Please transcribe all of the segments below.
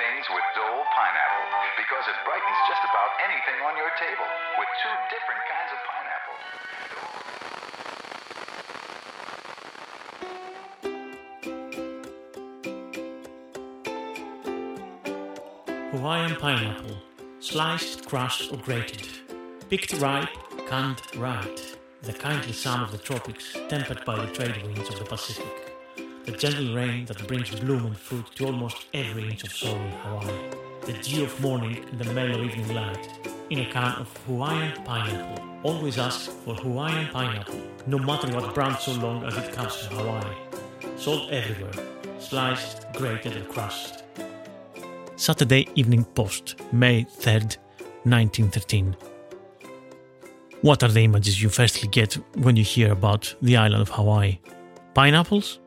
Things with Dole pineapple because it brightens just about anything on your table with two different kinds of pineapple. Hawaiian pineapple, sliced, crushed, or grated. Picked ripe, canned right. The kindly sun of the tropics, tempered by the trade winds of the Pacific. The gentle rain that brings bloom and fruit to almost every inch of soil in Hawaii. The dew of morning and the mellow evening light. In a can of Hawaiian pineapple. Always ask for Hawaiian pineapple, no matter what brand so long as it comes from Hawaii. Sold everywhere, sliced, grated, and crushed. Saturday Evening Post, May 3rd, 1913. What are the images you firstly get when you hear about the island of Hawaii? Pineapples?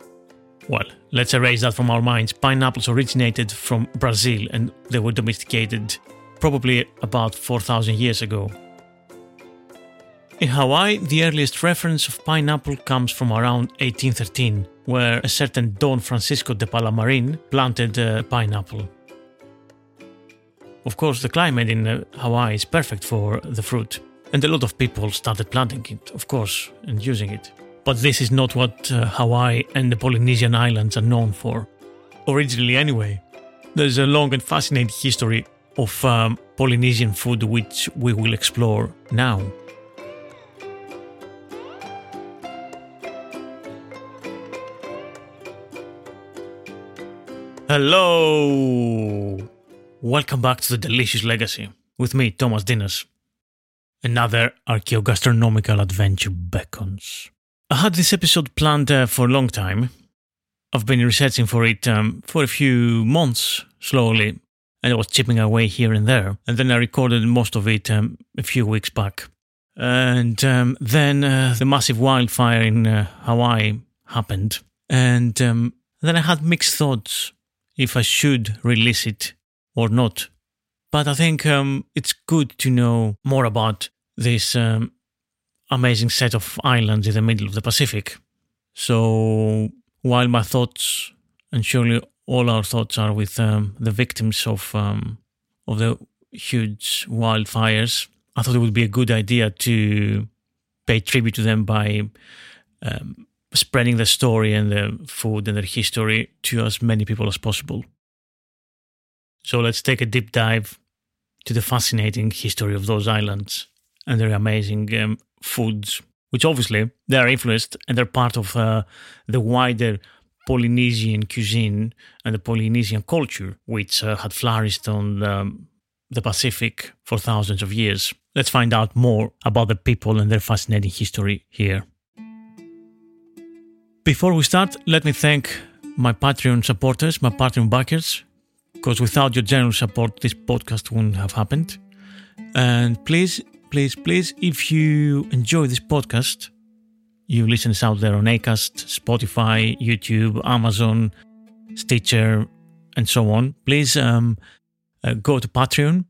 Well, let's erase that from our minds. Pineapples originated from Brazil and they were domesticated probably about 4,000 years ago. In Hawaii, the earliest reference of pineapple comes from around 1813, where a certain Don Francisco de Paula Marin planted a pineapple. Of course, the climate in uh, Hawaii is perfect for the fruit, and a lot of people started planting it, of course, and using it. But this is not what uh, Hawaii and the Polynesian islands are known for. Originally, anyway, there's a long and fascinating history of um, Polynesian food which we will explore now. Hello! Welcome back to the Delicious Legacy with me, Thomas Ntinas. Another archaeogastronomical adventure beckons. I had this episode planned uh, for a long time. I've been researching for it um, for a few months, slowly, and I was chipping away here and there. And then I recorded most of it um, a few weeks back. And um, then uh, the massive wildfire in uh, Hawaii happened. And um, then I had mixed thoughts if I should release it or not. But I think um, it's good to know more about this um, amazing set of islands in the middle of the Pacific. So while my thoughts, and surely all our thoughts, are with um, the victims of um, of the huge wildfires, I thought it would be a good idea to pay tribute to them by um, spreading the story and the food and their history to as many people as possible. So let's take a deep dive to the fascinating history of those islands and their amazing um, foods, which obviously they are influenced and they're part of uh, the wider Polynesian cuisine and the Polynesian culture, which uh, had flourished on um, the Pacific for thousands of years. Let's find out more about the people and their fascinating history here. Before we start, let me thank my Patreon supporters, my Patreon backers, because without your generous support, this podcast wouldn't have happened. And please, please, please, if you enjoy this podcast, you listen listeners out there on Acast, Spotify, YouTube, Amazon, Stitcher, and so on, please um, uh, go to Patreon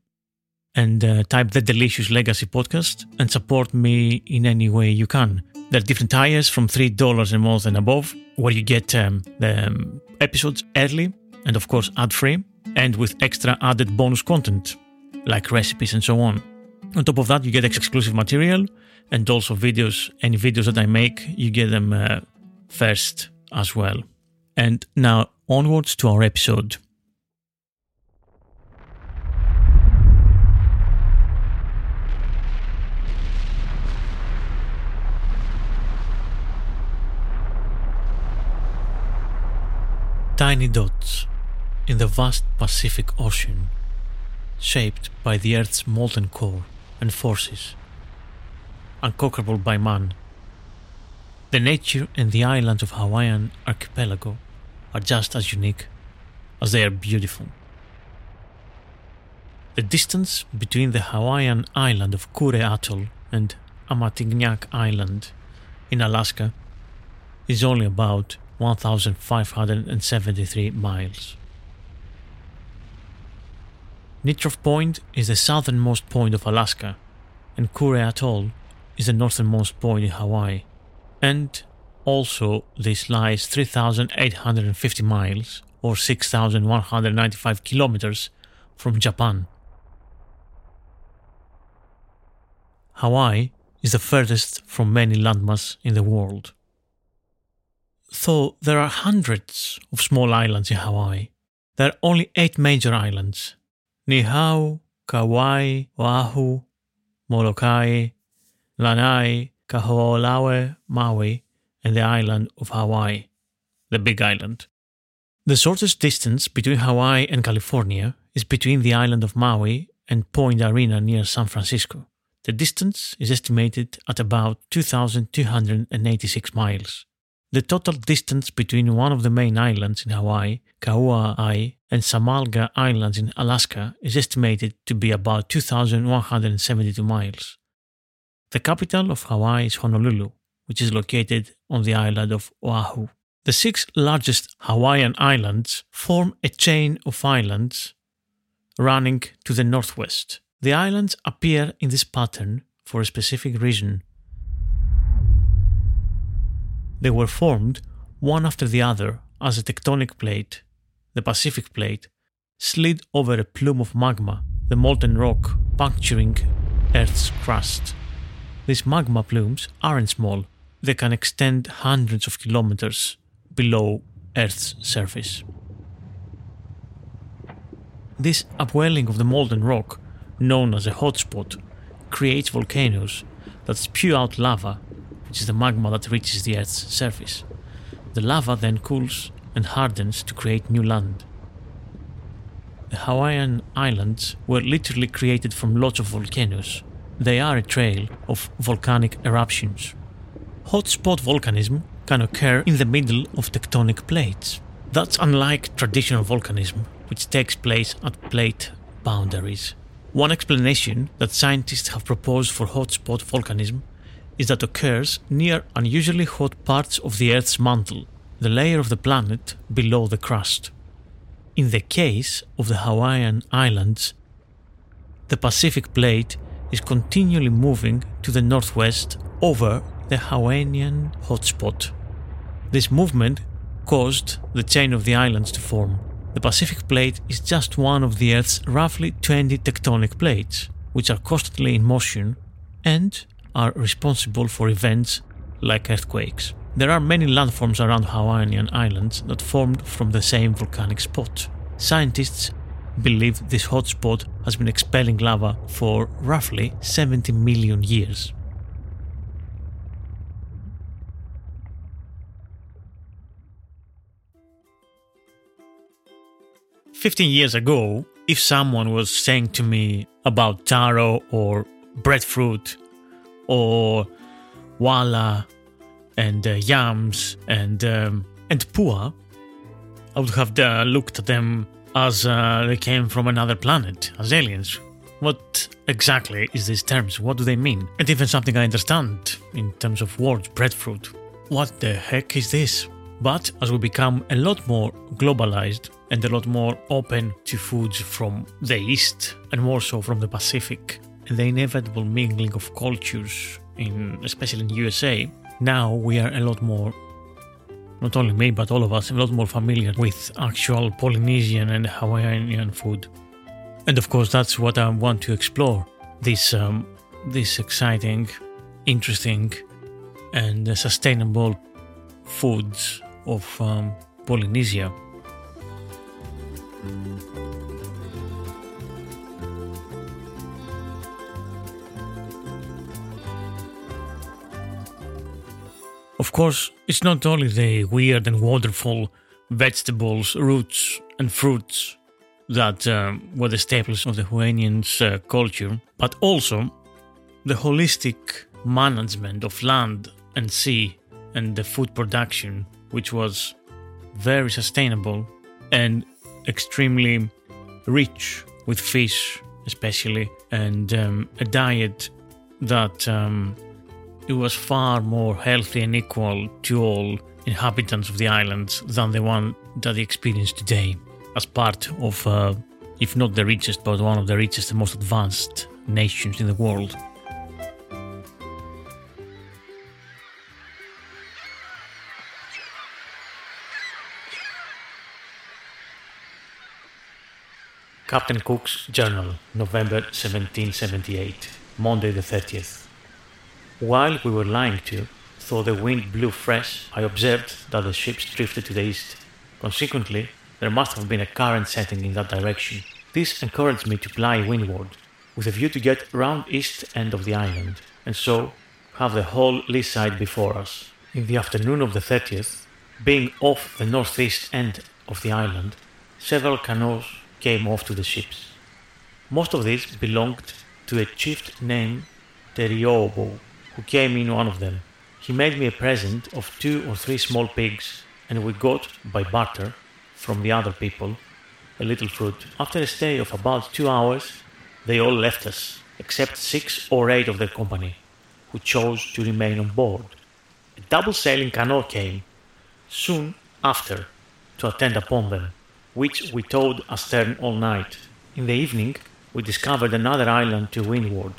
and uh, type the Delicious Legacy Podcast and support me in any way you can. There are different tiers from $3 a month and above, where you get um, the um, episodes early and, of course, ad free, and with extra added bonus content like recipes and so on. On top of that, you get exclusive material and also videos. Any videos that I make, you get them uh, first as well. And now onwards to our episode. Tiny dots in the vast Pacific Ocean, shaped by the Earth's molten core and forces, unconquerable by man. The nature and the islands of Hawaiian archipelago are just as unique as they are beautiful. The distance between the Hawaiian island of Kure Atoll and Amatignak Island in Alaska is only about 1,573 miles. Nitrof Point is the southernmost point of Alaska, and Kure Atoll is the northernmost point in Hawaii. And also, this lies 3,850 miles or 6,195 kilometers from Japan. Hawaii is the furthest from many landmass in the world. Though there are hundreds of small islands in Hawaii, there are only eight major islands Niihau, Kauai, Oahu, Molokai, Lanai, Kahoolawe, Maui, and the island of Hawaii, the Big Island. The shortest distance between Hawaii and California is between the island of Maui and Point Arena near San Francisco. The distance is estimated at about 2,286 miles. The total distance between one of the main islands in Hawaii, Kauai, and Samalga Islands in Alaska is estimated to be about 2,172 miles. The capital of Hawaii is Honolulu, which is located on the island of Oahu. The six largest Hawaiian islands form a chain of islands running to the northwest. The islands appear in this pattern for a specific reason. They were formed one after the other as a tectonic plate, the Pacific plate, slid over a plume of magma, the molten rock puncturing Earth's crust. These magma plumes aren't small, they can extend hundreds of kilometers below Earth's surface. This upwelling of the molten rock, known as a hotspot, creates volcanoes that spew out lava which is the magma that reaches the Earth's surface. The lava then cools and hardens to create new land. The Hawaiian Islands were literally created from lots of volcanoes. They are a trail of volcanic eruptions. Hotspot volcanism can occur in the middle of tectonic plates. That's unlike traditional volcanism, which takes place at plate boundaries. One explanation that scientists have proposed for hotspot volcanism is that occurs near unusually hot parts of the Earth's mantle, the layer of the planet below the crust. In the case of the Hawaiian Islands, the Pacific plate is continually moving to the northwest over the Hawaiian hotspot. This movement caused the chain of the islands to form. The Pacific plate is just one of the Earth's roughly 20 tectonic plates, which are constantly in motion and are responsible for events like earthquakes. There are many landforms around Hawaiian Islands that formed from the same volcanic spot. Scientists believe this hotspot has been expelling lava for roughly 70 million years. Fifteen years ago, if someone was saying to me about taro or breadfruit or uala and uh, yams and um, and pua, I would have uh, looked at them as uh, they came from another planet, as aliens. What exactly is these terms? What do they mean? And even something I understand in terms of words, breadfruit. What the heck is this? But as we become a lot more globalized and a lot more open to foods from the East and more so from the Pacific, the inevitable mingling of cultures in especially in USA, now we are a lot more, not only me, but all of us, a lot more familiar with actual Polynesian and Hawaiian food. And of course, that's what I want to explore this, um, this exciting, interesting, and sustainable foods of um, Polynesia. Of course, it's not only the weird and wonderful vegetables, roots, and fruits that um, were the staples of the Hawaiians' uh, culture, but also the holistic management of land and sea and the food production, which was very sustainable and extremely rich with fish, especially, and um, a diet that um, it was far more healthy and equal to all inhabitants of the islands than the one that they experience today, as part of, uh, if not the richest, but one of the richest and most advanced nations in the world. Captain Cook's Journal, November 1778, Monday the 30th. While we were lying to, though the wind blew fresh, I observed that the ships drifted to the east. Consequently, there must have been a current setting in that direction. This encouraged me to ply windward, with a view to get round east end of the island, and so have the whole lee side before us. In the afternoon of the 30th, being off the northeast end of the island, several canoes came off to the ships. Most of these belonged to a chief named Terreeoboo, who came in one of them. He made me a present of two or three small pigs, and we got, by barter, from the other people, a little fruit. After a stay of about two hours, they all left us, except six or eight of their company, who chose to remain on board. A double sailing canoe came soon after to attend upon them which we towed astern all night. In the evening, we discovered another island to windward,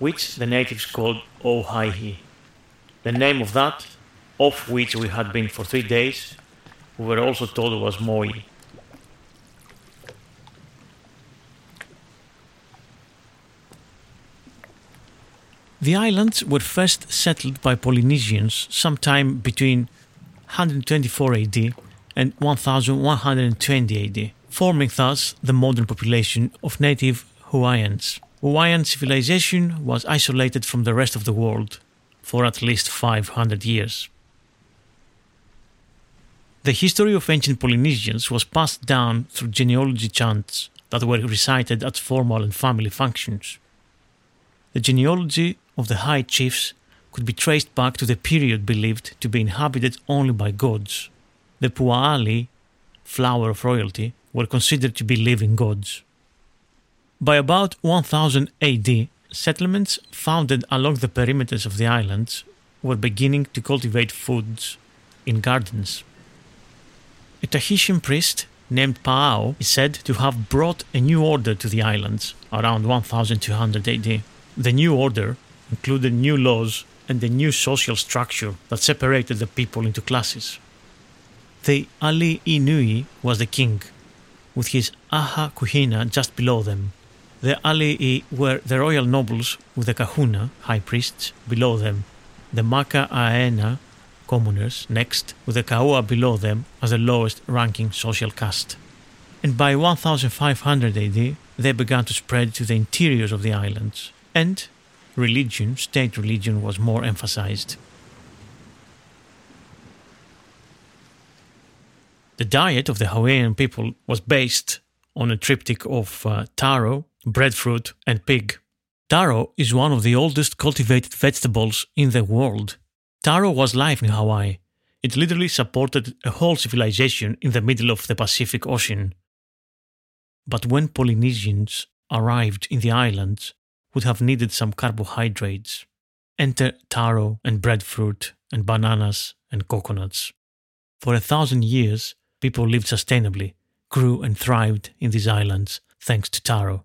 which the natives called Owhyhee. The name of that, off which we had been for three days, we were also told was Mowee. The islands were first settled by Polynesians sometime between 124 AD and 1120 AD, forming thus the modern population of native Hawaiians. Hawaiian civilization was isolated from the rest of the world for at least 500 years. The history of ancient Polynesians was passed down through genealogy chants that were recited at formal and family functions. The genealogy of the high chiefs could be traced back to the period believed to be inhabited only by gods the Pua'ali, flower of royalty, were considered to be living gods. By about 1000 AD, settlements founded along the perimeters of the islands were beginning to cultivate foods in gardens. A Tahitian priest named Paao is said to have brought a new order to the islands around 1200 AD. The new order included new laws and a new social structure that separated the people into classes. The Ali'i Nui was the king, with his Aha Kuhina just below them. The Alii were the royal nobles with the Kahuna, high priests, below them. The Maka Aena, commoners, next, with the Kaua below them as the lowest ranking social caste. And by 1500 AD, they began to spread to the interiors of the islands, and religion, state religion, was more emphasized. The diet of the Hawaiian people was based on a triptych of uh, taro, breadfruit, and pig. Taro is one of the oldest cultivated vegetables in the world. Taro was life in Hawaii. It literally supported a whole civilization in the middle of the Pacific Ocean. But when Polynesians arrived in the islands, would have needed some carbohydrates. Enter taro and breadfruit and bananas and coconuts. For a thousand years, people lived sustainably, grew and thrived in these islands thanks to taro.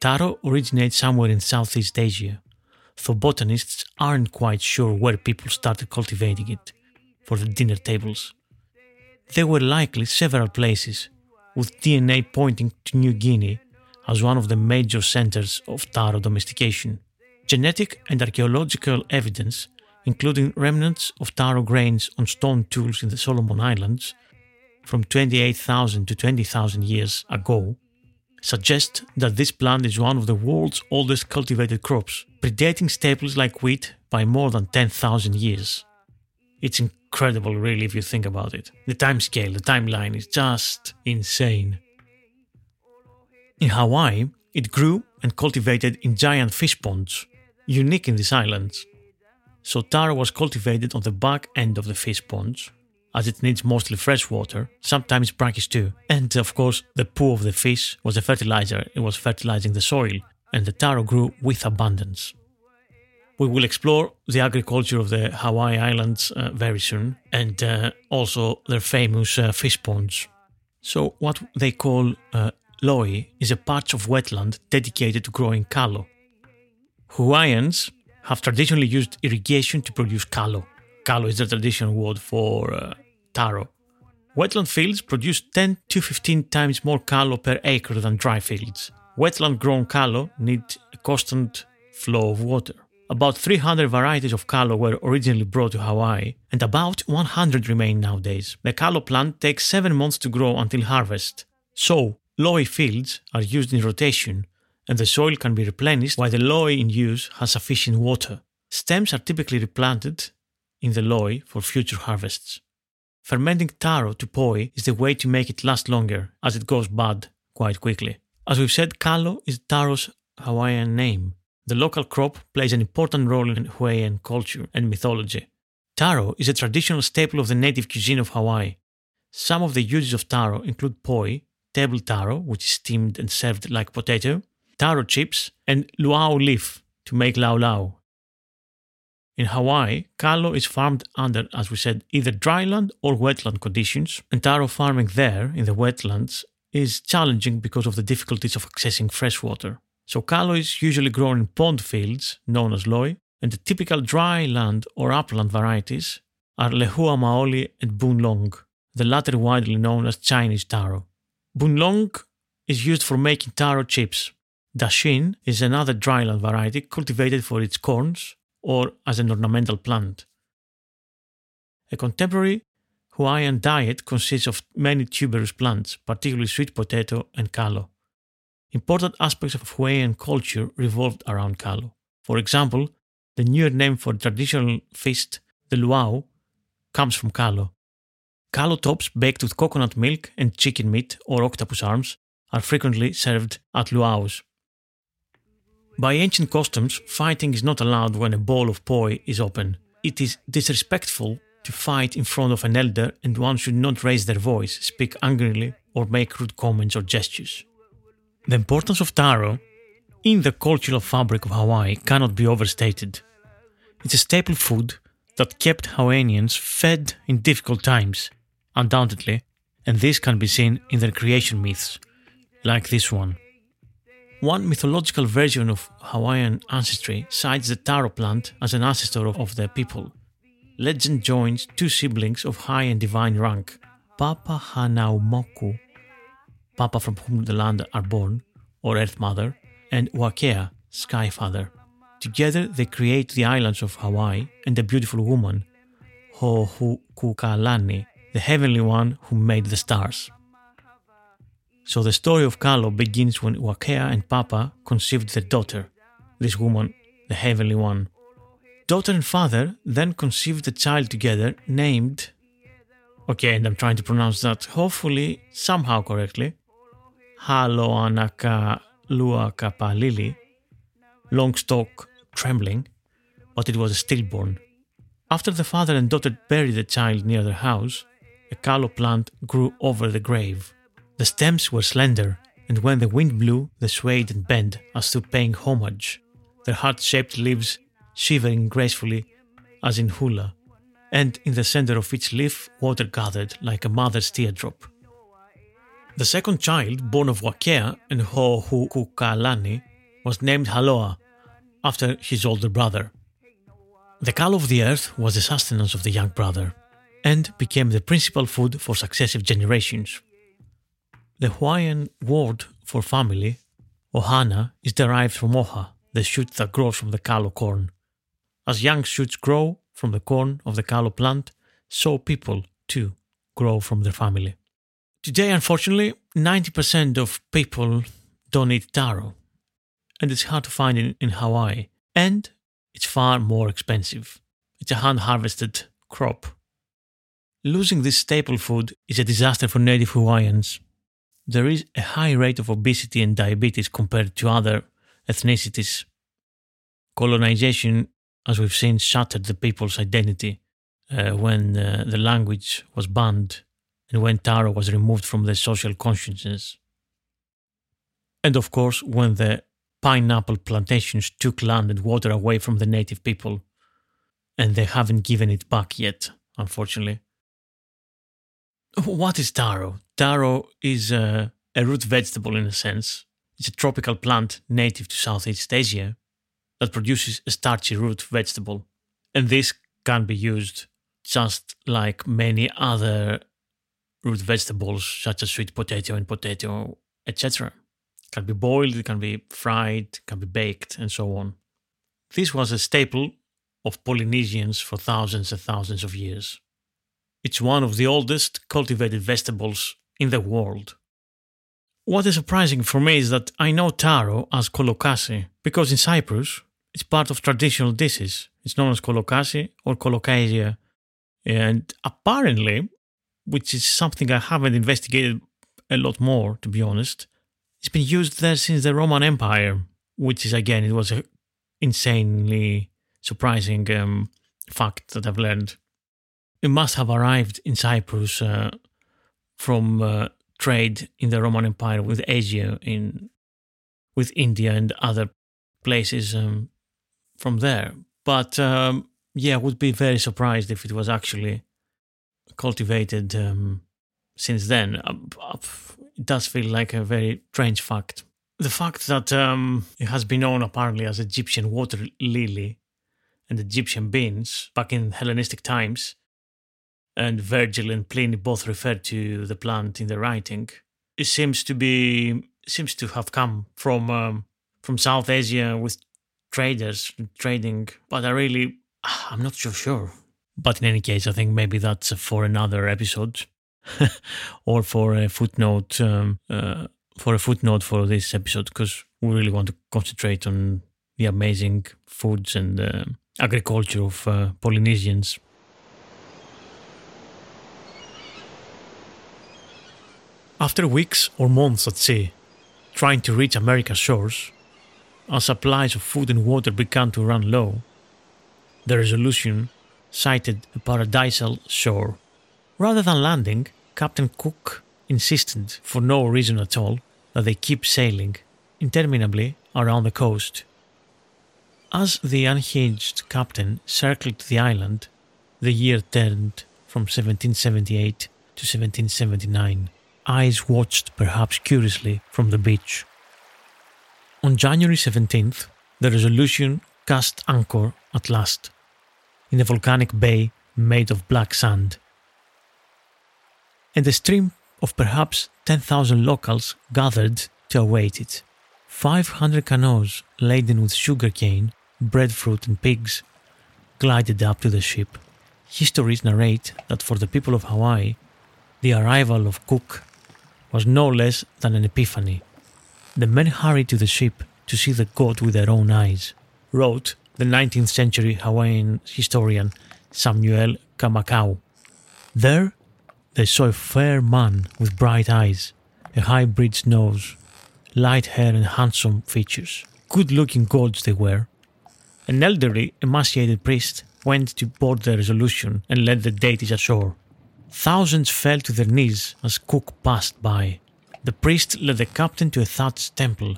Taro originates somewhere in Southeast Asia, though botanists aren't quite sure where people started cultivating it for the dinner tables. There were likely several places, with DNA pointing to New Guinea as one of the major centers of taro domestication. Genetic and archaeological evidence, including remnants of taro grains on stone tools in the Solomon Islands from 28,000 to 20,000 years ago, suggest that this plant is one of the world's oldest cultivated crops, predating staples like wheat by more than 10,000 years. It's incredible, really, if you think about it. The time scale, the timeline is just insane. In Hawaii, it grew and cultivated in giant fish ponds, unique in these islands. So taro was cultivated on the back end of the fish ponds, as it needs mostly fresh water, sometimes brackish too. And of course, the poo of the fish was a fertilizer, it was fertilizing the soil, and the taro grew with abundance. We will explore the agriculture of the Hawaii Islands uh, very soon, and uh, also their famous uh, fish ponds. So, what they call uh, loi is a patch of wetland dedicated to growing kalo. Hawaiians have traditionally used irrigation to produce kalo. Kalo is the traditional word for uh, taro. Wetland fields produce 10 to 15 times more kalo per acre than dry fields. Wetland grown kalo need a constant flow of water. About 300 varieties of kalo were originally brought to Hawaii, and about 100 remain nowadays. The kalo plant takes 7 months to grow until harvest. So, loi fields are used in rotation, and the soil can be replenished while the loi in use has sufficient water. Stems are typically replanted in the loi for future harvests. Fermenting taro to poi is the way to make it last longer, as it goes bad quite quickly. As we've said, kalo is taro's Hawaiian name. The local crop plays an important role in Hawaiian culture and mythology. Taro is a traditional staple of the native cuisine of Hawaii. Some of the uses of taro include poi, table taro, which is steamed and served like potato, taro chips, and luau leaf to make lau lau. In Hawaii, kalo is farmed under, as we said, either dryland or wetland conditions, and taro farming there in the wetlands is challenging because of the difficulties of accessing fresh water. So kalo is usually grown in pond fields, known as loi, and the typical dryland or upland varieties are lehua maoli and bunlong, the latter widely known as Chinese taro. Bunlong is used for making taro chips. Dasheen is another dryland variety cultivated for its corns or as an ornamental plant. A contemporary Hawaiian diet consists of many tuberous plants, particularly sweet potato and kalo. Important aspects of Hawaiian culture revolved around kalo. For example, the newer name for traditional feast, the luau, comes from kalo. Kalo tops baked with coconut milk and chicken meat or octopus arms are frequently served at luaus. By ancient customs, fighting is not allowed when a bowl of poi is open. It is disrespectful to fight in front of an elder, and one should not raise their voice, speak angrily, or make rude comments or gestures. The importance of taro in the cultural fabric of Hawaii cannot be overstated. It's a staple food that kept Hawaiians fed in difficult times, undoubtedly, and this can be seen in their creation myths, like this one. One mythological version of Hawaiian ancestry cites the taro plant as an ancestor of, of people. Legend joins two siblings of high and divine rank, Papa Hanaumoku, Papa from whom the land are born, or Earth Mother, and Wakea, Sky Father. Together they create the islands of Hawaii and a beautiful woman, Ho'ohukukalani, the heavenly one who made the stars. So the story of Kalo begins when Wakea and Papa conceived their daughter, this woman, the heavenly one. Daughter and father then conceived a child together named. Okay, and I'm trying to pronounce that hopefully somehow correctly. Haloanaka Luakapalili. Long stalk, trembling, but it was a stillborn. After the father and daughter buried the child near their house, a kalo plant grew over the grave. The stems were slender, and when the wind blew, they swayed and bent as though paying homage, their heart shaped leaves shivering gracefully as in hula, and in the center of each leaf water gathered like a mother's teardrop. The second child, born of Wakea and Ho'ohukukalani, was named Haloa, after his older brother. The call of the earth was the sustenance of the young brother and became the principal food for successive generations. The Hawaiian word for family, ohana, is derived from oha, the shoot that grows from the kalo corn. As young shoots grow from the corn of the kalo plant, so people, too, grow from their family. Today, unfortunately, 90% of people don't eat taro, and it's hard to find in, in Hawaii, and it's far more expensive. It's a hand harvested crop. Losing this staple food is a disaster for native Hawaiians. There is a high rate of obesity and diabetes compared to other ethnicities. Colonization, as we've seen, shattered the people's identity uh, when uh, the language was banned and when taro was removed from their social consciousness. And of course, when the pineapple plantations took land and water away from the native people, and they haven't given it back yet, unfortunately. What is taro? Taro is a, a root vegetable in a sense. It's a tropical plant native to Southeast Asia that produces a starchy root vegetable. And this can be used just like many other root vegetables, such as sweet potato and potato, etc. It can be boiled, it can be fried, it can be baked, and so on. This was a staple of Polynesians for thousands and thousands of years. It's one of the oldest cultivated vegetables in the world. What is surprising for me is that I know taro as kolokasi because in Cyprus it's part of traditional dishes. It's known as kolokasi or kolokasia. And apparently, which is something I haven't investigated a lot more, to be honest, it's been used there since the Roman Empire, which is again, it was an insanely surprising um, fact that I've learned. It must have arrived in Cyprus uh, from uh, trade in the Roman Empire with Asia, in with India and other places um, from there. But um, yeah, I would be very surprised if it was actually cultivated um, since then. It does feel like a very strange fact. The fact that um, it has been known apparently as Egyptian water lily and Egyptian beans back in Hellenistic times, and Virgil and Pliny both referred to the plant in their writing. It seems to be seems to have come from um, from South Asia with traders trading, but I really I'm not so sure. But in any case, I think maybe that's for another episode or for a footnote um, uh, for a footnote for this episode because we really want to concentrate on the amazing foods and uh, agriculture of uh, Polynesians. After weeks or months at sea, trying to reach America's shores, as supplies of food and water began to run low, the resolution sighted a paradisal shore. Rather than landing, Captain Cook insisted, for no reason at all, that they keep sailing interminably around the coast. As the unhinged captain circled the island, the year turned from 1778 to 1779. Eyes watched perhaps curiously from the beach. On January 17th, the Resolution cast anchor at last in a volcanic bay made of black sand. And a stream of perhaps 10,000 locals gathered to await it. 500 canoes laden with sugarcane, breadfruit, and pigs glided up to the ship. Histories narrate that for the people of Hawaii, the arrival of Cook was no less than an epiphany. The men hurried to the ship to see the god with their own eyes, wrote the 19th century Hawaiian historian Samuel Kamakau. There, they saw a fair man with bright eyes, a high bridged nose, light hair, and handsome features. Good looking gods they were. An elderly, emaciated priest went to board the resolution and led the deities ashore. Thousands fell to their knees as Cook passed by. The priest led the captain to a thatched temple,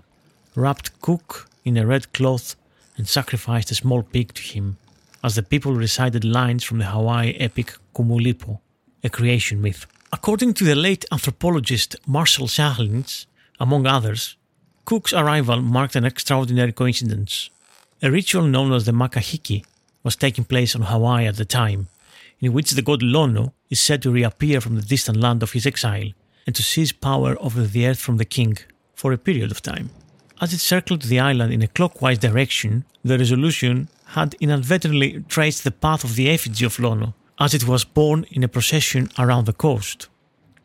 wrapped Cook in a red cloth, and sacrificed a small pig to him, as the people recited lines from the Hawaii epic Kumulipo, a creation myth. According to the late anthropologist Marshall Sahlins, among others, Cook's arrival marked an extraordinary coincidence. A ritual known as the Makahiki was taking place on Hawaii at the time, in which the god Lono is said to reappear from the distant land of his exile and to seize power over the earth from the king for a period of time. As it circled the island in a clockwise direction, the resolution had inadvertently traced the path of the effigy of Lono as it was borne in a procession around the coast.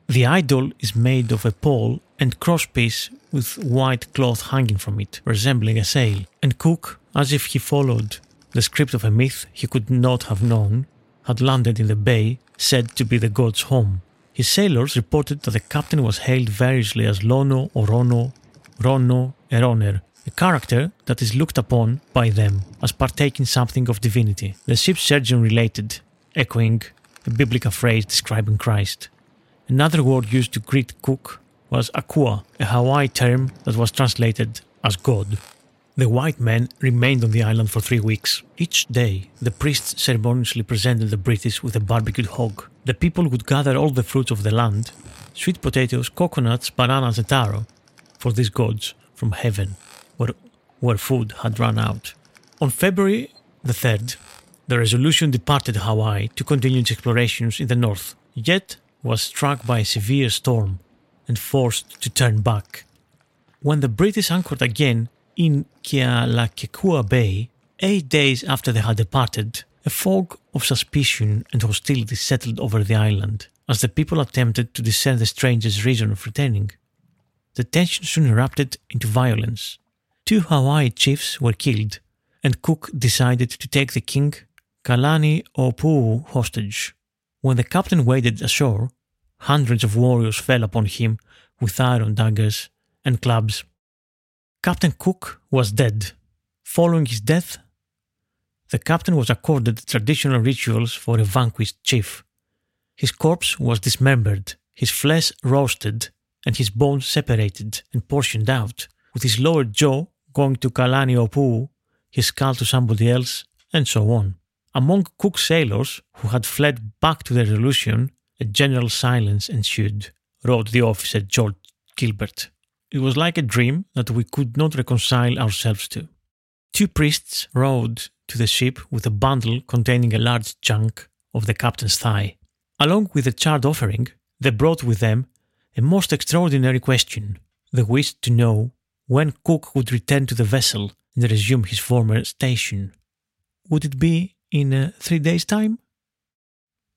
The idol is made of a pole and crosspiece with white cloth hanging from it, resembling a sail, and Cook, as if he followed the script of a myth he could not have known, had landed in the bay said to be the god's home. His sailors reported that the captain was hailed variously as Lono or Rono, Rono, Eroner, a character that is looked upon by them as partaking something of divinity. The ship's surgeon related, echoing a biblical phrase describing Christ. Another word used to greet Cook was Akua, a Hawaii term that was translated as God. The white men remained on the island for three weeks. Each day, the priests ceremoniously presented the British with a barbecued hog. The people would gather all the fruits of the land sweet potatoes, coconuts, bananas, and taro for these gods from heaven, where, where food had run out. On February the 3rd, the Resolution departed Hawaii to continue its explorations in the north, yet was struck by a severe storm and forced to turn back. When the British anchored again in Kealakekua Bay, eight days after they had departed, a fog of suspicion and hostility settled over the island as the people attempted to discern the stranger's reason of returning. The tension soon erupted into violence. Two Hawaii chiefs were killed, and Cook decided to take the king, Kalani Opuu, hostage. When the captain waded ashore, hundreds of warriors fell upon him with iron daggers and clubs. Captain Cook was dead. Following his death, the captain was accorded the traditional rituals for a vanquished chief. His corpse was dismembered, his flesh roasted, and his bones separated and portioned out, with his lower jaw going to Kalani'opu'u, his skull to somebody else, and so on. Among Cook's sailors who had fled back to the Resolution, a general silence ensued, wrote the officer George Gilbert. It was like a dream that we could not reconcile ourselves to. Two priests rowed to the ship with a bundle containing a large chunk of the captain's thigh. Along with the charred offering, they brought with them a most extraordinary question the wish to know when Cook would return to the vessel and resume his former station. Would it be in uh, three days' time?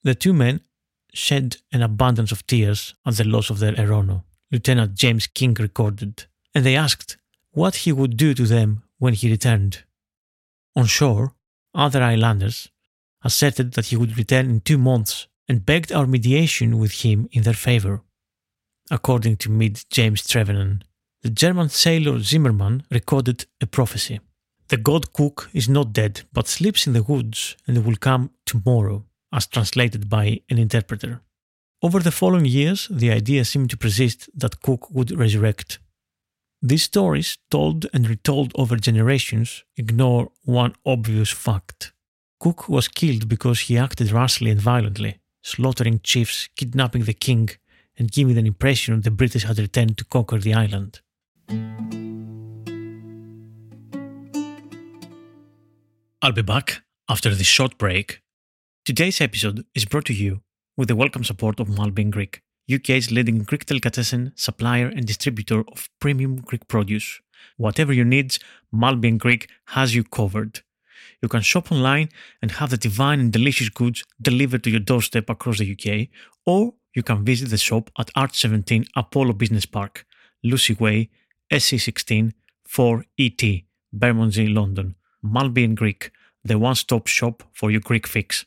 The two men shed an abundance of tears at the loss of their Erono, Lieutenant James King recorded, and they asked what he would do to them when he returned. On shore, other islanders asserted that he would return in two months and begged our mediation with him in their favor. According to Mid James Trevenen, the German sailor Zimmermann recorded a prophecy. The god Cook is not dead, but sleeps in the woods and will come tomorrow, as translated by an interpreter. Over the following years, the idea seemed to persist that Cook would resurrect. These stories, told and retold over generations, ignore one obvious fact. Cook was killed because he acted rashly and violently, slaughtering chiefs, kidnapping the king, and giving the impression the British had returned to conquer the island. I'll be back after this short break. Today's episode is brought to you with the welcome support of Maltby & Greek, UK's leading Greek delicatessen supplier and distributor of premium Greek produce. Whatever your needs, Maltby & Greek has you covered. You can shop online and have the divine and delicious goods delivered to your doorstep across the UK, or you can visit the shop at Art 17 Apollo Business Park, Lucy Way, SE16 4ET, Bermondsey, London. Maltby & Greek, the one stop shop for your Greek fix.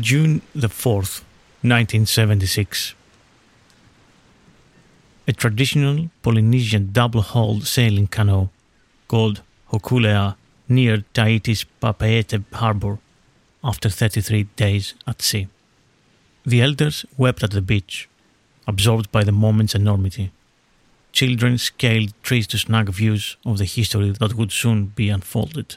June the 4th, 1976. A traditional Polynesian double-hulled sailing canoe called Hokulea near Tahiti's Papeete harbor after 33 days at sea. The elders wept at the beach, absorbed by the moment's enormity. Children scaled trees to snag views of the history that would soon be unfolded.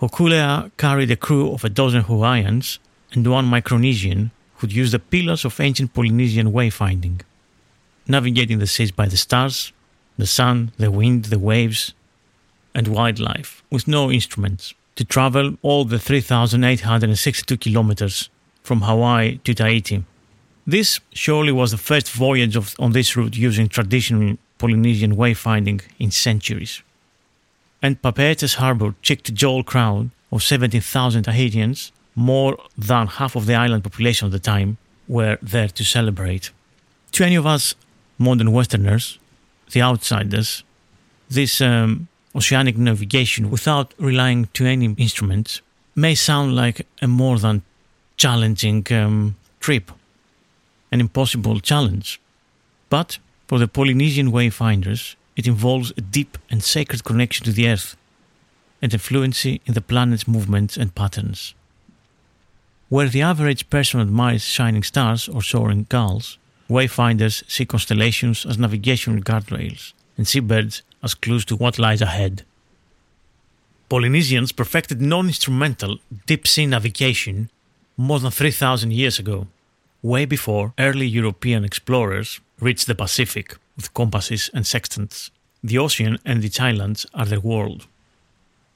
Hokulea carried a crew of a dozen Hawaiians and one Micronesian who'd used the pillars of ancient Polynesian wayfinding, navigating the seas by the stars, the sun, the wind, the waves, and wildlife, with no instruments, to travel all the 3,862 kilometers from Hawaii to Tahiti. This surely was the first voyage of, on this route using traditional Polynesian wayfinding in centuries. And Papeete's harbor checked Joel crowd of 17,000 Tahitians more than half of the island population at the time were there to celebrate. To any of us modern Westerners, the outsiders, this um, oceanic navigation without relying to any instruments may sound like a more than challenging um, trip, an impossible challenge. But for the Polynesian wayfinders, it involves a deep and sacred connection to the earth and a fluency in the planet's movements and patterns. Where the average person admires shining stars or soaring gulls, wayfinders see constellations as navigational guardrails and seabirds as clues to what lies ahead. Polynesians perfected non instrumental deep sea navigation more than 3,000 years ago, way before early European explorers reached the Pacific with compasses and sextants. The ocean and its islands are their world.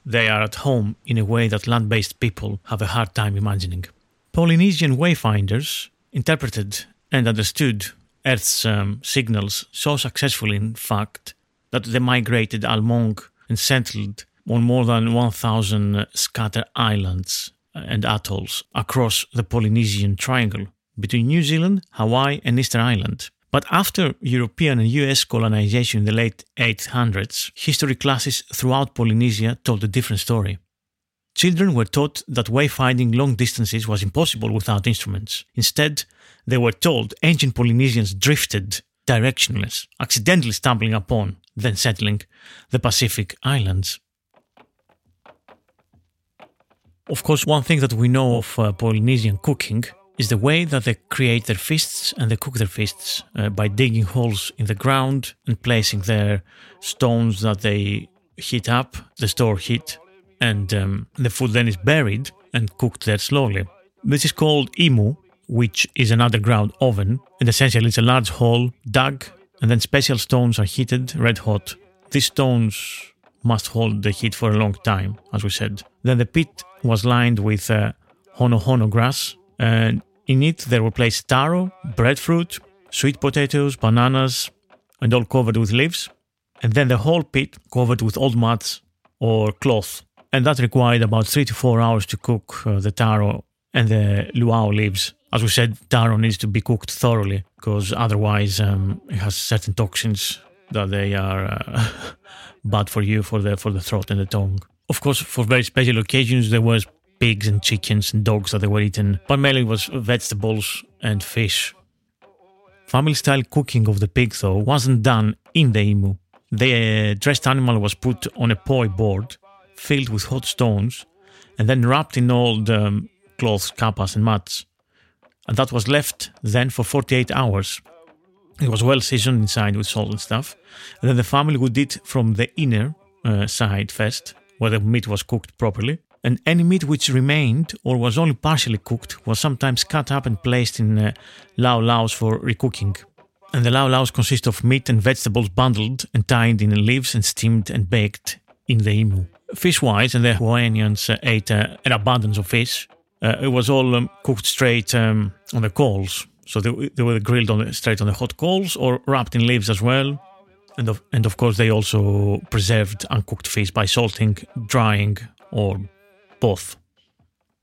They are at home in a way that land based people have a hard time imagining. Polynesian wayfinders interpreted and understood Earth's um, signals so successfully, in fact, that they migrated along and settled on more than 1,000 scattered islands and atolls across the Polynesian Triangle between New Zealand, Hawaii, and Easter Island. But after European and US colonization in the late 800s, history classes throughout Polynesia told a different story. Children were taught that wayfinding long distances was impossible without instruments. Instead, they were told ancient Polynesians drifted directionless, accidentally stumbling upon, then settling, the Pacific Islands. Of course, one thing that we know of uh, Polynesian cooking is the way that they create their feasts and they cook their feasts uh, by digging holes in the ground and placing their stones that they heat up, the store heat, and um, the food then is buried and cooked there slowly. This is called imu, which is an underground oven, and essentially it's a large hole dug, and then special stones are heated red hot. These stones must hold the heat for a long time, as we said. Then the pit was lined with uh, hono hono grass, and in it there were placed taro, breadfruit, sweet potatoes, bananas, and all covered with leaves. And then the whole pit covered with old mats or cloth. And that required about three to four hours to cook uh, the taro and the luau leaves As we said, taro needs to be cooked thoroughly because otherwise um, it has certain toxins that they are uh, bad for you for the for the throat and the tongue. Of course, for very special occasions, there was pigs and chickens and dogs that they were eaten, but mainly it was vegetables and fish. Family style cooking of the pig, though, wasn't done in the imu. The uh, dressed animal was put on a poi board filled with hot stones and then wrapped in old um, cloths, kapas, and mats. And that was left then for 48 hours. It was well seasoned inside with salt and stuff. And then the family would eat from the inner uh, side first, where the meat was cooked properly. And any meat which remained or was only partially cooked was sometimes cut up and placed in uh, lau laus for recooking. And the lau laus consist of meat and vegetables bundled and tied in leaves and steamed and baked in the imu. Fish wise, and the Hawaiians uh, ate uh, an abundance of fish. Uh, it was all um, cooked straight um, on the coals. So they, they were grilled on the, straight on the hot coals or wrapped in leaves as well. And of, and of course, they also preserved uncooked fish by salting, drying, or both.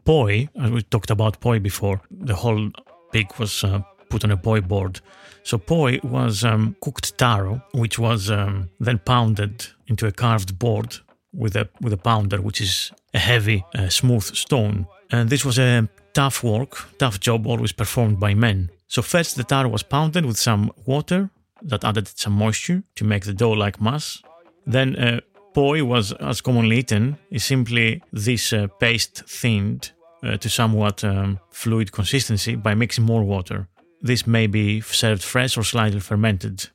Poi, as we talked about poi before, the whole pig was uh, put on a poi board. So poi was um, cooked taro, which was um, then pounded into a carved board with a with a pounder, which is a heavy, uh, smooth stone. And this was a tough work, tough job, always performed by men. So first the tar was pounded with some water that added some moisture to make the dough-like mass. Then uh, poi was, as commonly eaten, is simply this uh, paste thinned uh, to somewhat um, fluid consistency by mixing more water. This may be served fresh or slightly fermented.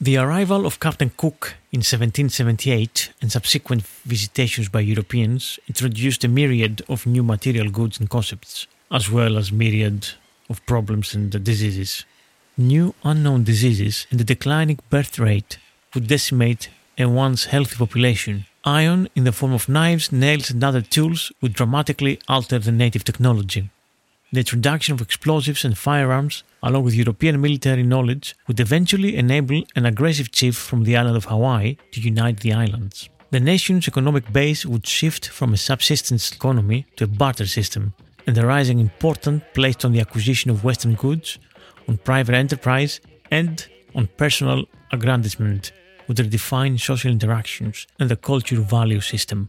The arrival of Captain Cook in 1778 and subsequent visitations by Europeans introduced a myriad of new material goods and concepts, as well as myriad of problems and diseases. New unknown diseases and the declining birth rate would decimate a once healthy population. Iron, in the form of knives, nails, and other tools, would dramatically alter the native technology. The introduction of explosives and firearms, along with European military knowledge, would eventually enable an aggressive chief from the island of Hawaii to unite the islands. The nation's economic base would shift from a subsistence economy to a barter system, and the rising importance placed on the acquisition of Western goods, on private enterprise, and on personal aggrandizement would redefine social interactions and the culture value system.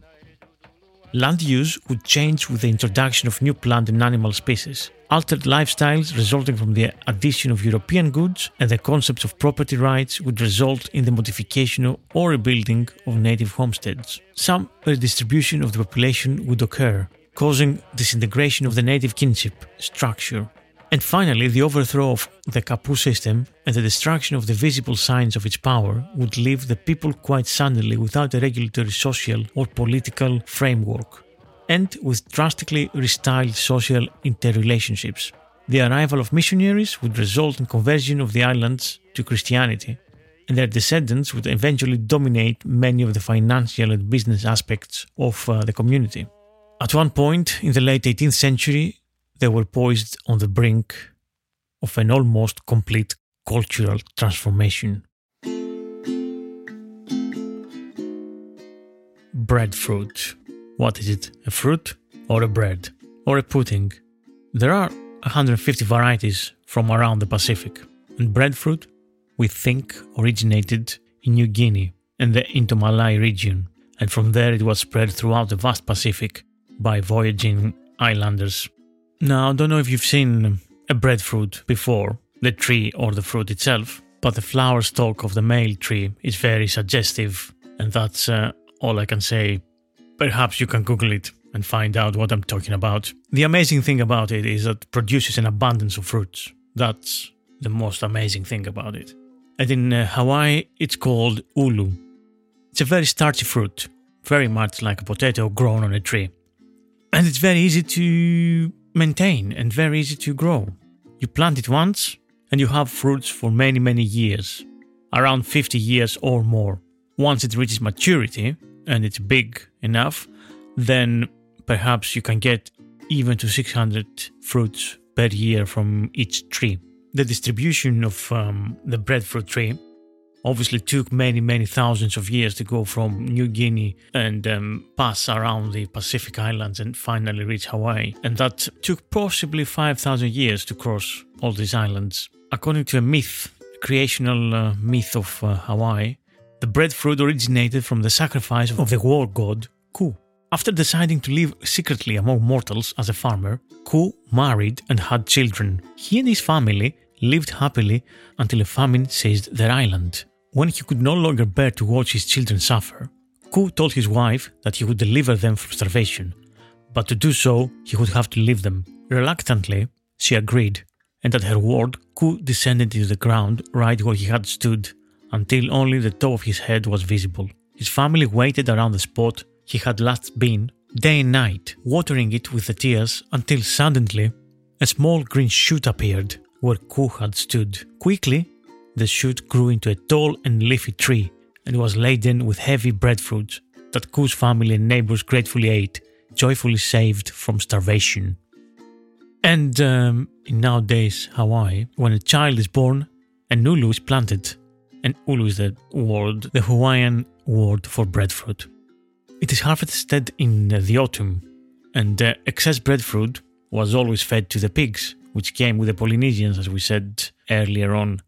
Land use would change with the introduction of new plant and animal species. Altered lifestyles resulting from the addition of European goods and the concepts of property rights would result in the modification or rebuilding of native homesteads. Some redistribution of the population would occur, causing disintegration of the native kinship structure. And finally, the overthrow of the Kapu system and the destruction of the visible signs of its power would leave the people quite suddenly without a regulatory social or political framework, and with drastically restyled social interrelationships. The arrival of missionaries would result in conversion of the islands to Christianity, and their descendants would eventually dominate many of the financial and business aspects of uh, the community. At one point in the late 18th century, they were poised on the brink of an almost complete cultural transformation. Breadfruit. What is it? A fruit or a bread or a pudding? There are 150 varieties from around the Pacific, and breadfruit, we think, originated in New Guinea and the Indomalai region, and from there it was spread throughout the vast Pacific by voyaging islanders now, I don't know if you've seen a breadfruit before, the tree or the fruit itself, but the flower stalk of the male tree is very suggestive, and that's uh, all I can say. Perhaps you can Google it and find out what I'm talking about. The amazing thing about it is that it produces an abundance of fruits. That's the most amazing thing about it. And in uh, Hawaii, it's called ulu. It's a very starchy fruit, very much like a potato grown on a tree. And it's very easy to maintain and very easy to grow. You plant it once and you have fruits for many, many years, around 50 years or more. Once it reaches maturity and it's big enough, then perhaps you can get even to 600 fruits per year from each tree. The distribution of um, the breadfruit tree obviously took many, many thousands of years to go from New Guinea and um, pass around the Pacific Islands and finally reach Hawaii. And that took possibly 5,000 years to cross all these islands. According to a myth, a creational uh, myth of uh, Hawaii, the breadfruit originated from the sacrifice of the war god Ku. After deciding to live secretly among mortals as a farmer, Ku married and had children. He and his family lived happily until a famine seized their island. When he could no longer bear to watch his children suffer, Ku told his wife that he would deliver them from starvation, but to do so, he would have to leave them. Reluctantly, she agreed, and at her word, Ku descended into the ground right where he had stood until only the top of his head was visible. His family waited around the spot he had last been, day and night, watering it with the tears until suddenly a small green shoot appeared where Ku had stood. Quickly, the shoot grew into a tall and leafy tree and was laden with heavy breadfruit that Ku's family and neighbors gratefully ate, joyfully saved from starvation. And um, in nowadays Hawaii, when a child is born, an ulu is planted. And ulu is the word, the Hawaiian word for breadfruit. It is harvested in the autumn, and the excess breadfruit was always fed to the pigs, which came with the Polynesians, as we said earlier on.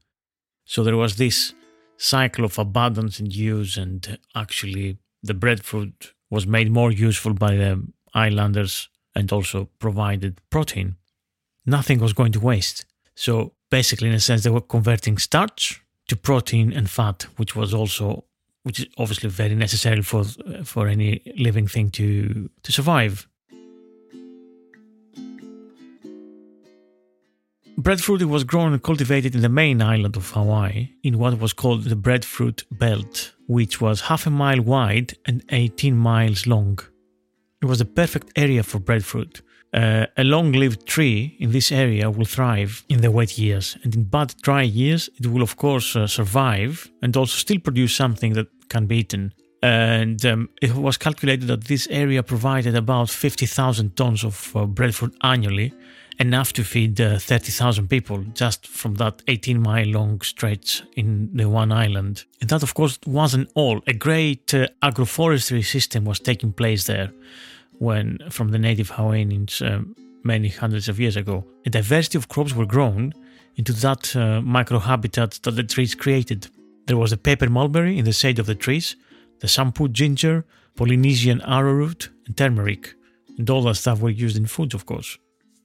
So there was this cycle of abundance and use, and actually the breadfruit was made more useful by the islanders and also provided protein. Nothing was going to waste. So basically, in a sense, they were converting starch to protein and fat, which was also, which is obviously very necessary for for any living thing to to survive. Breadfruit was grown and cultivated in the main island of Hawaii in what was called the breadfruit belt, which was half a mile wide and 18 miles long. It was the perfect area for breadfruit. Uh, a long lived tree in this area will thrive in the wet years, and in bad dry years, it will, of course, uh, survive and also still produce something that can be eaten. And um, it was calculated that this area provided about 50,000 tons of uh, breadfruit annually, enough to feed uh, 30,000 people just from that 18 mile long stretch in the one island. And that, of course, wasn't all. A great uh, agroforestry system was taking place there when from the native Hawaiians um, many hundreds of years ago. A diversity of crops were grown into that uh, microhabitat that the trees created. There was the paper mulberry in the shade of the trees, the shampoo ginger, Polynesian arrowroot, and turmeric. And all that stuff were used in foods, of course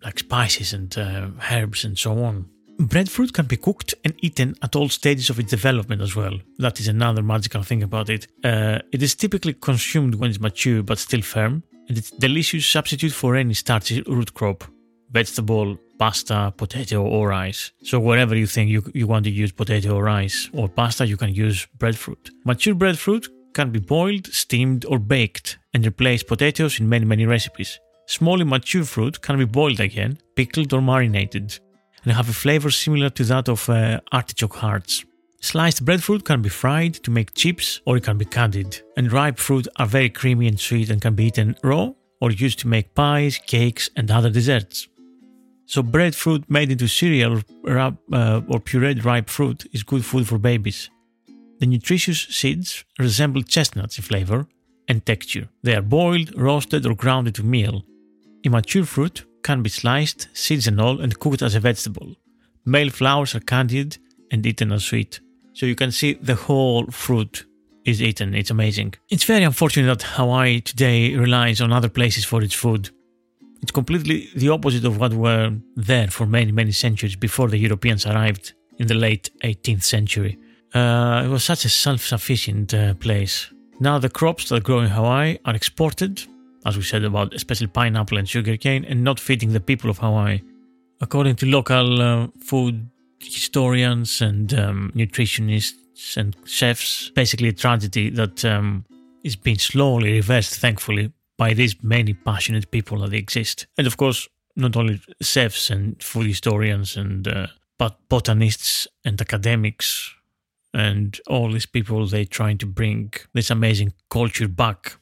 like spices and uh, herbs and so on. Breadfruit can be cooked and eaten at all stages of its development as well. That is another magical thing about it. Uh, it is typically consumed when it's mature but still firm, and it's a delicious substitute for any starchy root crop, vegetable, pasta, potato, or rice. So wherever you think you, you want to use potato or rice or pasta, you can use breadfruit. Mature breadfruit can be boiled, steamed, or baked and replace potatoes in many, many recipes. Small mature fruit can be boiled again, pickled or marinated, and have a flavor similar to that of uh, artichoke hearts. Sliced breadfruit can be fried to make chips or it can be candied, and ripe fruit are very creamy and sweet and can be eaten raw or used to make pies, cakes, and other desserts. So, breadfruit made into cereal or, uh, or pureed ripe fruit is good food for babies. The nutritious seeds resemble chestnuts in flavor and texture. They are boiled, roasted, or ground into meal. Immature fruit can be sliced, seeds and all, and cooked as a vegetable. Male flowers are candied and eaten as sweet. So you can see the whole fruit is eaten. It's amazing. It's very unfortunate that Hawaii today relies on other places for its food. It's completely the opposite of what were there for many, many centuries before the Europeans arrived in the late 18th century. Uh, it was such a self sufficient uh, place. Now, the crops that grow in Hawaii are exported as we said about especially pineapple and sugarcane, and not feeding the people of Hawaii. According to local uh, food historians and um, nutritionists and chefs, basically a tragedy that um, is being slowly reversed, thankfully, by these many passionate people that exist. And of course, not only chefs and food historians and uh, but botanists and academics and all these people they trying to bring this amazing culture back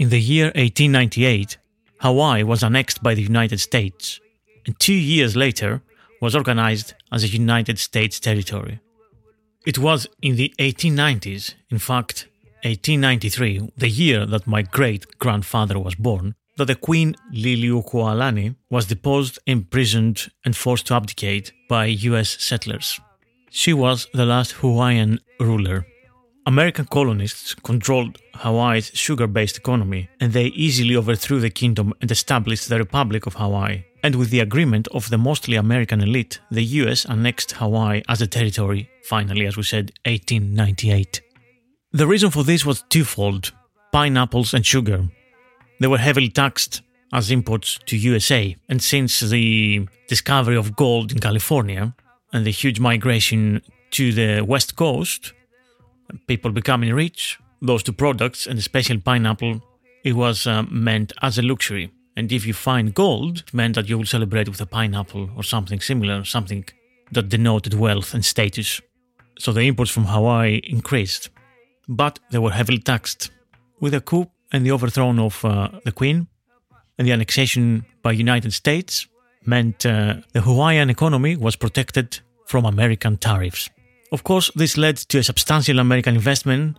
In the year 1898, Hawaii was annexed by the United States, and two years later, was organized as a United States territory. It was in the 1890s, in fact, 1893, the year that my great grandfather was born, that the Queen Liliuokalani was deposed, imprisoned, and forced to abdicate by US settlers. She was the last Hawaiian ruler. American colonists controlled Hawaii's sugar based economy, and they easily overthrew the kingdom and established the Republic of Hawaii. And with the agreement of the mostly American elite, the US annexed Hawaii as a territory, finally, as we said, 1898. The reason for this was twofold pineapples and sugar. They were heavily taxed as imports to USA, and since the discovery of gold in California and the huge migration to the west coast, people becoming rich, those two products, and especially pineapple, it was uh, meant as a luxury. And if you find gold, it meant that you will celebrate with a pineapple or something similar, something that denoted wealth and status. So the imports from Hawaii increased, but they were heavily taxed. With a coup and the overthrow of uh, the Queen and the annexation by United States meant uh, the Hawaiian economy was protected from American tariffs. Of course, this led to a substantial American investment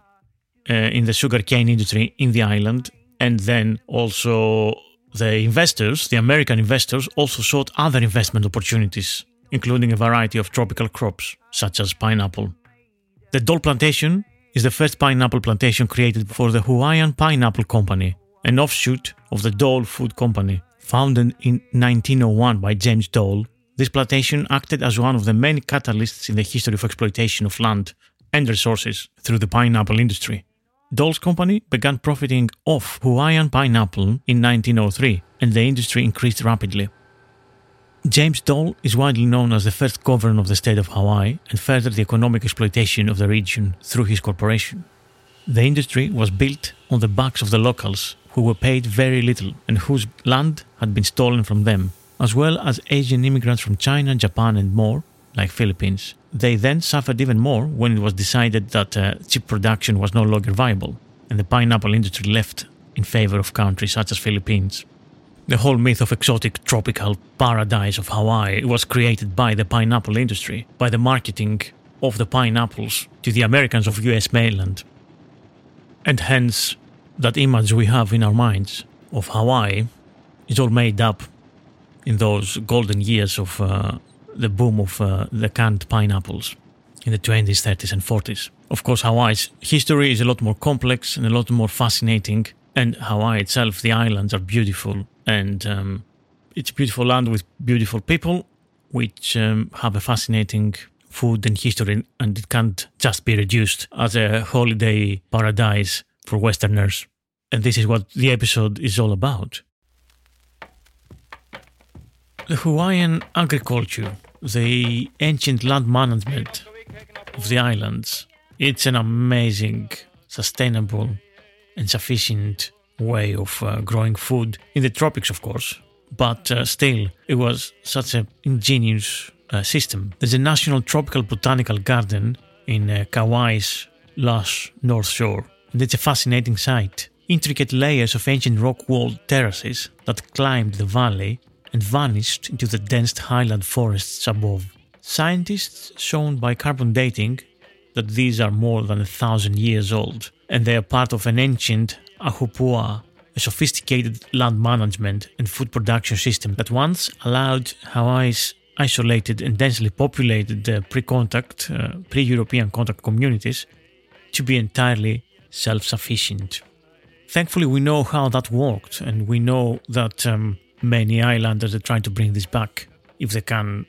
uh, in the sugarcane industry in the island, and then also the investors, the American investors, also sought other investment opportunities, including a variety of tropical crops, such as pineapple. The Dole Plantation is the first pineapple plantation created for the Hawaiian Pineapple Company, an offshoot of the Dole Food Company. Founded in 1901 by James Dole, this plantation acted as one of the many catalysts in the history of exploitation of land and resources through the pineapple industry. Dole's company began profiting off Hawaiian pineapple in 1903, and the industry increased rapidly. James Dole is widely known as the first governor of the state of Hawaii and furthered the economic exploitation of the region through his corporation. The industry was built on the backs of the locals, who were paid very little and whose land had been stolen from them, as well as Asian immigrants from China, Japan, and more, like Philippines. They then suffered even more when it was decided that uh, chip production was no longer viable, and the pineapple industry left in favor of countries such as Philippines. The whole myth of exotic tropical paradise of Hawaii was created by the pineapple industry, by the marketing of the pineapples to the Americans of US mainland. And hence, that image we have in our minds of Hawaii is all made up in those golden years of uh, the boom of uh, the canned pineapples in the 20s, 30s, and 40s. Of course, Hawaii's history is a lot more complex and a lot more fascinating, and Hawaii itself, the islands, are beautiful and um, it's beautiful land with beautiful people, which um, have a fascinating food and history, and it can't just be reduced as a holiday paradise for Westerners. And this is what the episode is all about. The Hawaiian agriculture, the ancient land management of the islands, it's an amazing, sustainable, and sufficient way of uh, growing food in the tropics, of course. But uh, still, it was such an ingenious uh, system. There's a national tropical botanical garden in uh, Kauai's lush North Shore, and it's a fascinating sight. Intricate layers of ancient rock walled terraces that climbed the valley and vanished into the dense highland forests above. Scientists shown by carbon dating that these are more than a thousand years old, and they are part of an ancient Ahupua'a, a sophisticated land management and food production system that once allowed Hawaii's isolated and densely populated uh, pre contact, uh, pre European contact communities to be entirely self sufficient. Thankfully, we know how that worked, and we know that um, many islanders are trying to bring this back if they can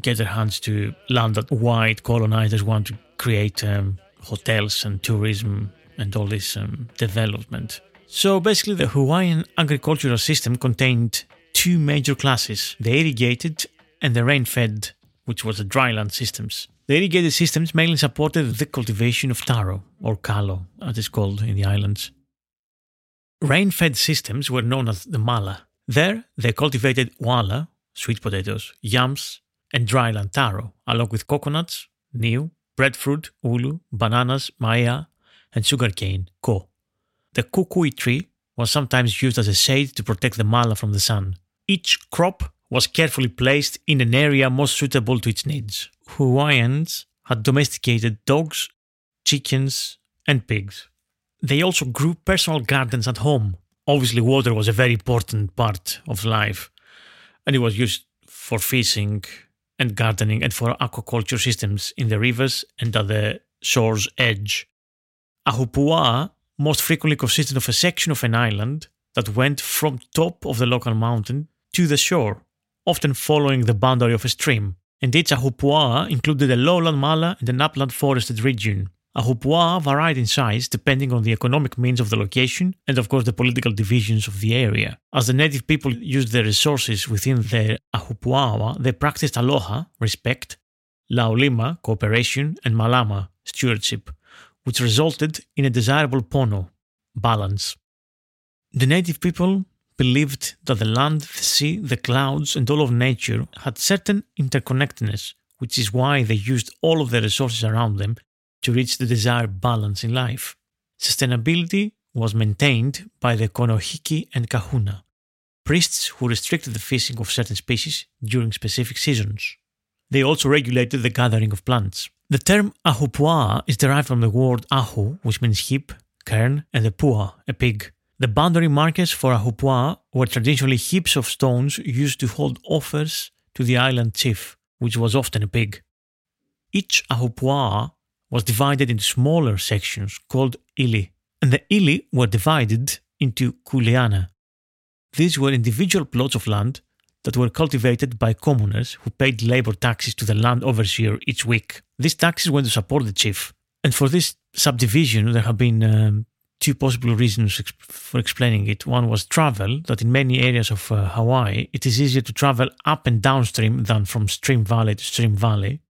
get their hands to land that white colonizers want to create um, hotels and tourism and all this um, development. So basically, the Hawaiian agricultural system contained two major classes the irrigated and the rain fed, which was the dryland systems. The irrigated systems mainly supported the cultivation of taro, or kalo, as it's called in the islands. Rain fed systems were known as the mala. There, they cultivated uala, sweet potatoes, yams, and dryland taro, along with coconuts, niu, breadfruit, ulu, bananas, maia, and sugarcane, ko. The kukui tree was sometimes used as a shade to protect the mala from the sun. Each crop was carefully placed in an area most suitable to its needs. Hawaiians had domesticated dogs, chickens, and pigs. They also grew personal gardens at home. Obviously, water was a very important part of life, and it was used for fishing and gardening and for aquaculture systems in the rivers and at the shore's edge. Ahupua'a most frequently consisted of a section of an island that went from top of the local mountain to the shore, often following the boundary of a stream. And its Ahupua'a included a lowland mala and an upland forested region. Ahupua'a varied in size depending on the economic means of the location and, of course, the political divisions of the area. As the native people used their resources within their Ahupua'a, they practiced aloha, respect, laulima, cooperation, and malama, stewardship, which resulted in a desirable pono, balance. The native people believed that the land, the sea, the clouds, and all of nature had certain interconnectedness, which is why they used all of the resources around them to reach the desired balance in life. Sustainability was maintained by the Konohiki and Kahuna, priests who restricted the fishing of certain species during specific seasons. They also regulated the gathering of plants. The term ahupua'a is derived from the word ahu, which means hip, cairn, and the pua, a pig. The boundary markers for ahupua'a were traditionally heaps of stones used to hold offers to the island chief, which was often a pig. Each ahupua'a was divided into smaller sections called ili, and the ili were divided into kuleana. These were individual plots of land that were cultivated by commoners who paid labor taxes to the land overseer each week. These taxes went to support the chief. And for this subdivision, there have been um, two possible reasons for explaining it. One was travel, that in many areas of uh, Hawaii, it is easier to travel up and downstream than from stream valley to stream valley.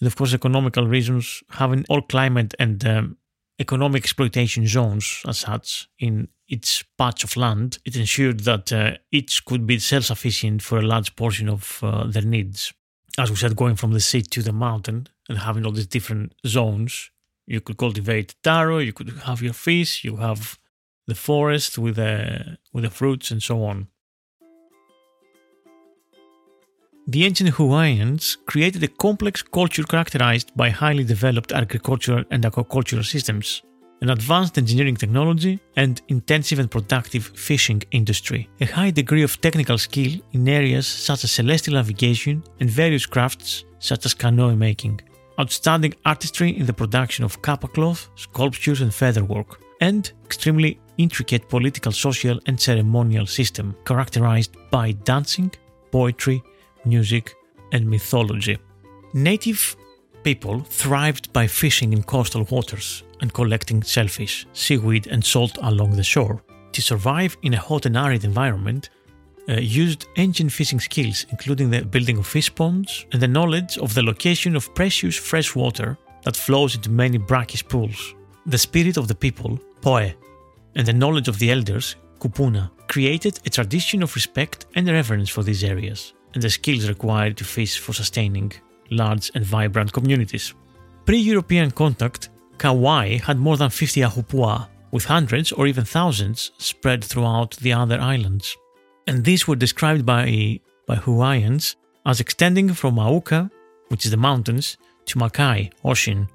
And of course, economical reasons, having all climate and um, economic exploitation zones as such in each patch of land, it ensured that uh, each could be self sufficient for a large portion of uh, their needs. As we said, going from the sea to the mountain and having all these different zones, you could cultivate taro, you could have your fish, you have the forest with the, with the fruits and so on. The ancient Hawaiians created a complex culture characterized by highly developed agricultural and aquacultural systems, an advanced engineering technology, and intensive and productive fishing industry. A high degree of technical skill in areas such as celestial navigation and various crafts such as canoe making. Outstanding artistry in the production of kapa cloth, sculptures, and featherwork, and extremely intricate political, social, and ceremonial system characterized by dancing, poetry, music, and mythology. Native people thrived by fishing in coastal waters and collecting shellfish, seaweed, and salt along the shore. To survive in a hot and arid environment, uh, used ancient fishing skills, including the building of fish ponds and the knowledge of the location of precious fresh water that flows into many brackish pools. The spirit of the people, Poe, and the knowledge of the elders, Kupuna, created a tradition of respect and reverence for these areas and the skills required to fish for sustaining large and vibrant communities. Pre European contact, Kauai had more than 50 ahupua'a, with hundreds or even thousands spread throughout the other islands. And these were described by, by Hawaiians as extending from Mauka, which is the mountains, to Makai, ocean,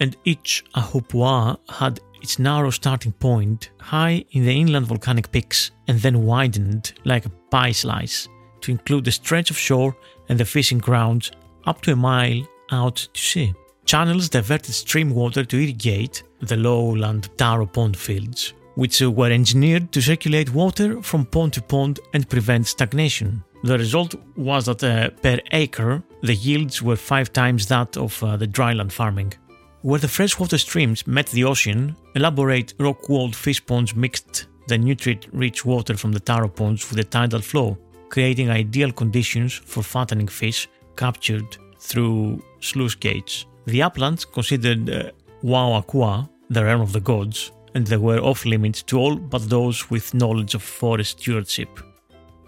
and each ahupua'a had its narrow starting point high in the inland volcanic peaks and then widened like a pie slice to include the stretch of shore and the fishing grounds up to a mile out to sea. Channels diverted stream water to irrigate the lowland taro pond fields, which were engineered to circulate water from pond to pond and prevent stagnation. The result was that uh, per acre, the yields were five times that of uh, the dryland farming. Where the freshwater streams met the ocean, elaborate rock walled fish ponds mixed the nutrient rich water from the taro ponds with the tidal flow, creating ideal conditions for fattening fish captured through sluice gates. The uplands considered uh, Wao Akua the realm of the gods, and they were off limits to all but those with knowledge of forest stewardship.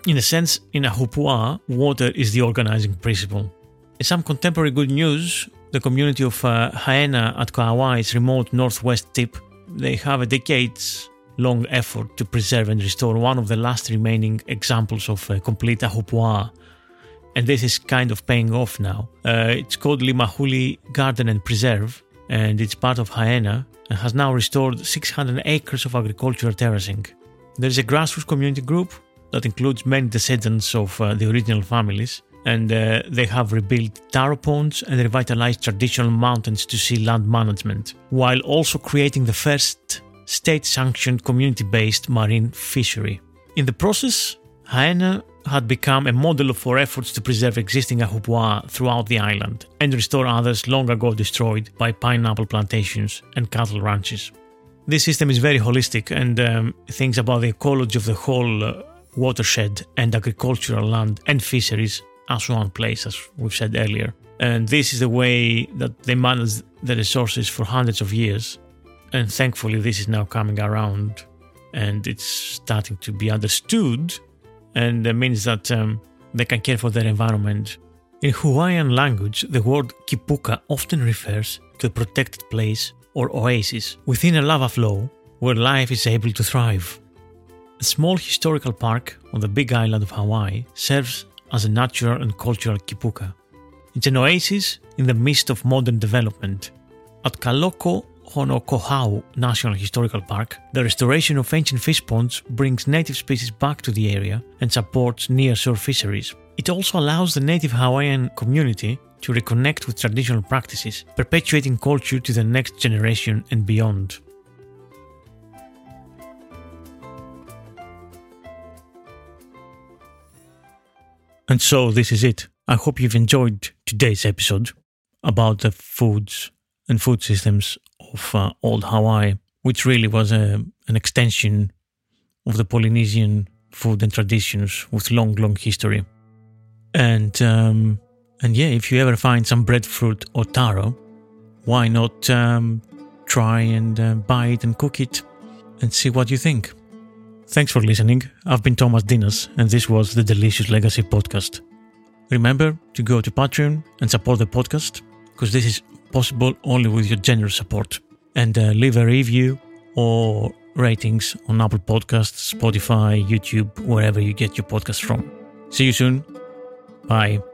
In a sense, in Ahupua'a, water is the organizing principle. In some contemporary good news, the community of uh, Haena at Kauai's remote northwest tip, they have a decades long effort to preserve and restore one of the last remaining examples of a complete ahupua'a and this is kind of paying off now. Uh, it's called Limahuli Garden and Preserve, and it's part of Haena and has now restored 600 acres of agricultural terracing. There is a grassroots community group that includes many descendants of uh, the original families, and uh, they have rebuilt taro ponds and revitalized traditional mountains to sea land management, while also creating the first state sanctioned community based marine fishery. In the process, Haena had become a model for efforts to preserve existing ahupua'a throughout the island and restore others long ago destroyed by pineapple plantations and cattle ranches. This system is very holistic and um, thinks about the ecology of the whole uh, watershed and agricultural land and fisheries as one place, as we've said earlier. And this is the way that they manage the resources for hundreds of years. And thankfully, this is now coming around and it's starting to be understood and it means that um, they can care for their environment. In Hawaiian language, the word kipuka often refers to a protected place or oasis within a lava flow where life is able to thrive. A small historical park on the big island of Hawaii serves as a natural and cultural kipuka. It's an oasis in the midst of modern development. At Kaloko Honokohau National Historical Park, the restoration of ancient fish ponds brings native species back to the area and supports near-shore fisheries. It also allows the native Hawaiian community to reconnect with traditional practices, perpetuating culture to the next generation and beyond. And so this is it. I hope you've enjoyed today's episode about the foods and food systems of uh, old Hawaii, which really was a, an extension of the Polynesian food and traditions with long, long history. And um, and yeah, if you ever find some breadfruit or taro, why not um, try and uh, buy it and cook it and see what you think. Thanks for listening. I've been Thomas Ntinas, and this was the Delicious Legacy podcast. Remember to go to Patreon and support the podcast because this is possible only with your generous support. And uh, leave a review or ratings on Apple Podcasts, Spotify, YouTube, wherever you get your podcast from. See you soon. Bye.